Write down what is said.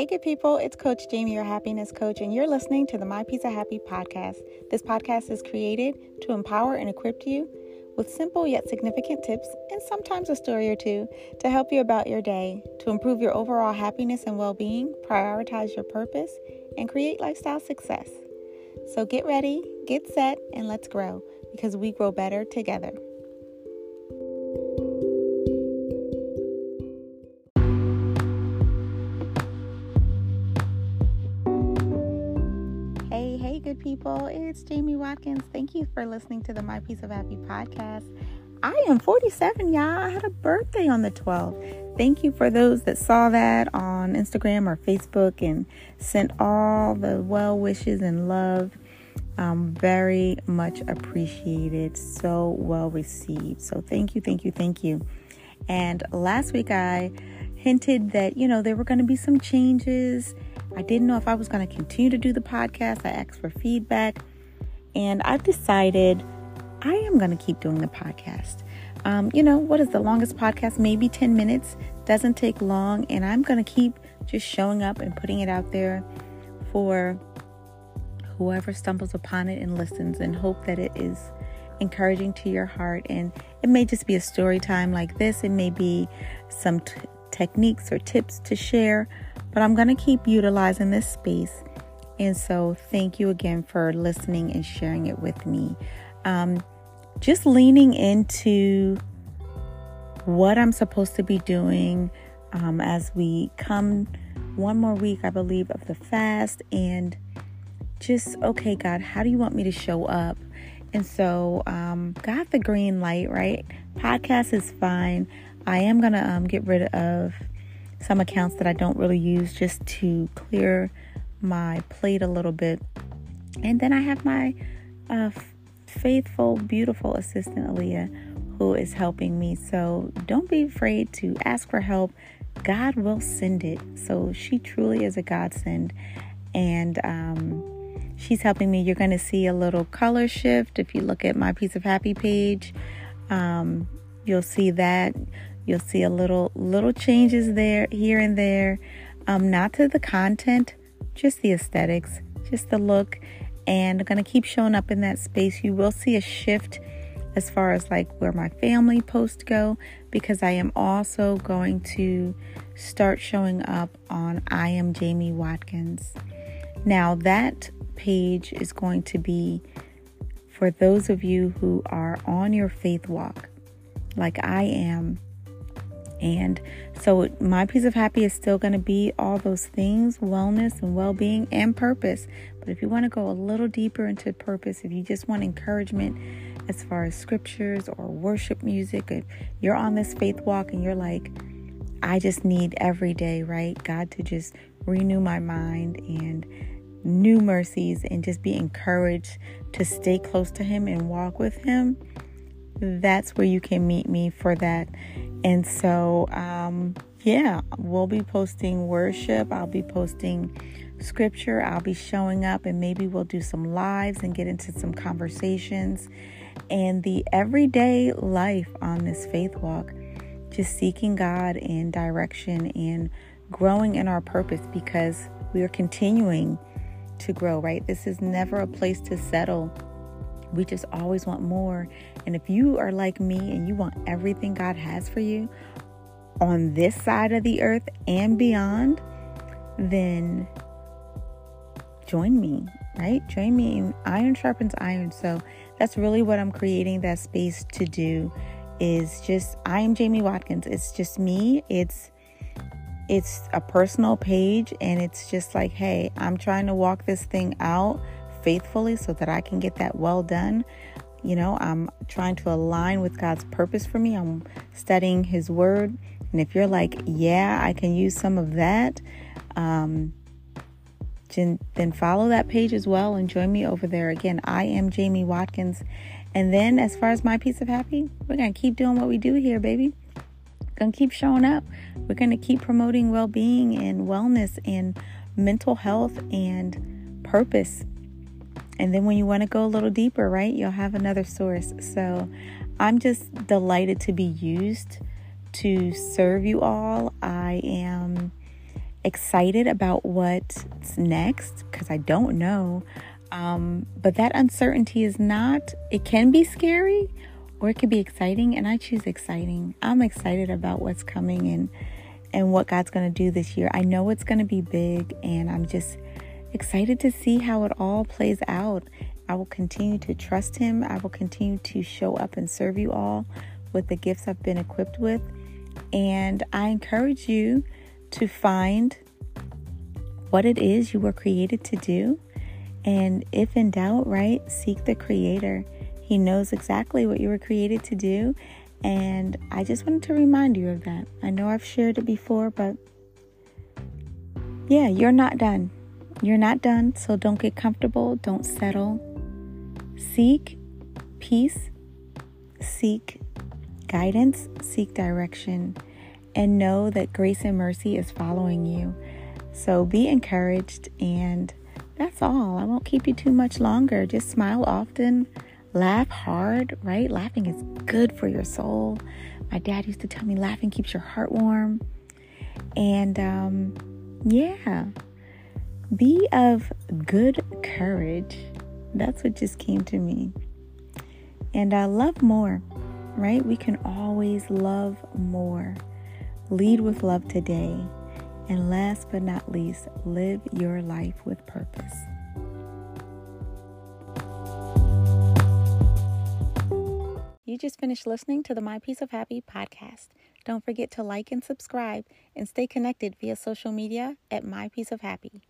Hey, good people, it's Coach Jamie, your happiness coach, and you're listening to the My Piece of Happy podcast. This podcast is created to empower and equip you with simple yet significant tips and sometimes a story or two to help you about your day, to improve your overall happiness and well being, prioritize your purpose, and create lifestyle success. So get ready, get set, and let's grow because we grow better together. People? It's Jamie Watkins. Thank you for listening to the My Piece of Happy podcast. I am 47, y'all. I had a birthday on the 12th. Thank you for those that saw that on Instagram or Facebook and sent all the well wishes and love. Um, very much appreciated. So well received. So thank you, thank you, thank you. And last week I hinted that, you know, there were going to be some changes I didn't know if I was going to continue to do the podcast. I asked for feedback, and I've decided I am going to keep doing the podcast. Um, you know, what is the longest podcast? Maybe 10 minutes. Doesn't take long, and I'm going to keep just showing up and putting it out there for whoever stumbles upon it and listens, and hope that it is encouraging to your heart. And it may just be a story time like this, it may be some t- techniques or tips to share but I'm going to keep utilizing this space. And so, thank you again for listening and sharing it with me. Um, just leaning into what I'm supposed to be doing um, as we come one more week, I believe, of the fast, and just, okay, God, how do you want me to show up? And so, um, got the green light, right? Podcast is fine. I am going to um, get rid of some accounts that I don't really use just to clear my plate a little bit. And then I have my uh, faithful, beautiful assistant, Aaliyah, who is helping me. So don't be afraid to ask for help. God will send it. So she truly is a godsend. And um, she's helping me. You're going to see a little color shift if you look at my piece of happy page. Um, you'll see that You'll see a little little changes there, here and there. Um, not to the content, just the aesthetics, just the look. And I'm gonna keep showing up in that space. You will see a shift as far as like where my family posts go because I am also going to start showing up on I am Jamie Watkins. Now that page is going to be for those of you who are on your faith walk like I am and so, my piece of happy is still going to be all those things wellness and well being and purpose. But if you want to go a little deeper into purpose, if you just want encouragement as far as scriptures or worship music, if you're on this faith walk and you're like, I just need every day, right? God to just renew my mind and new mercies and just be encouraged to stay close to Him and walk with Him. That's where you can meet me for that. And so, um, yeah, we'll be posting worship. I'll be posting scripture. I'll be showing up and maybe we'll do some lives and get into some conversations and the everyday life on this faith walk. Just seeking God in direction and growing in our purpose because we are continuing to grow, right? This is never a place to settle. We just always want more. And if you are like me and you want everything God has for you on this side of the earth and beyond, then join me, right? Join me Iron Sharpens Iron. So that's really what I'm creating that space to do is just I am Jamie Watkins. It's just me. It's it's a personal page and it's just like, hey, I'm trying to walk this thing out faithfully so that I can get that well done. You know, I'm trying to align with God's purpose for me. I'm studying His Word. And if you're like, yeah, I can use some of that, um, then follow that page as well and join me over there. Again, I am Jamie Watkins. And then, as far as my piece of happy, we're going to keep doing what we do here, baby. Going to keep showing up. We're going to keep promoting well being and wellness and mental health and purpose and then when you want to go a little deeper, right, you'll have another source. So I'm just delighted to be used to serve you all. I am excited about what's next because I don't know. Um, but that uncertainty is not, it can be scary or it could be exciting. And I choose exciting. I'm excited about what's coming and, and what God's going to do this year. I know it's going to be big and I'm just excited to see how it all plays out. I will continue to trust Him. I will continue to show up and serve you all with the gifts I've been equipped with. And I encourage you to find what it is you were created to do and if in doubt, right, seek the Creator. He knows exactly what you were created to do. And I just wanted to remind you of that. I know I've shared it before, but yeah, you're not done. You're not done, so don't get comfortable, don't settle. Seek peace, seek guidance, seek direction, and know that grace and mercy is following you. So be encouraged and that's all. I won't keep you too much longer. Just smile often, laugh hard, right? Laughing is good for your soul. My dad used to tell me laughing keeps your heart warm. And um, yeah, be of good courage. That's what just came to me. And I love more, right? We can always love more. Lead with love today. And last but not least, live your life with purpose. You just finished listening to the My Piece of Happy podcast. Don't forget to like and subscribe and stay connected via social media at My Piece of Happy.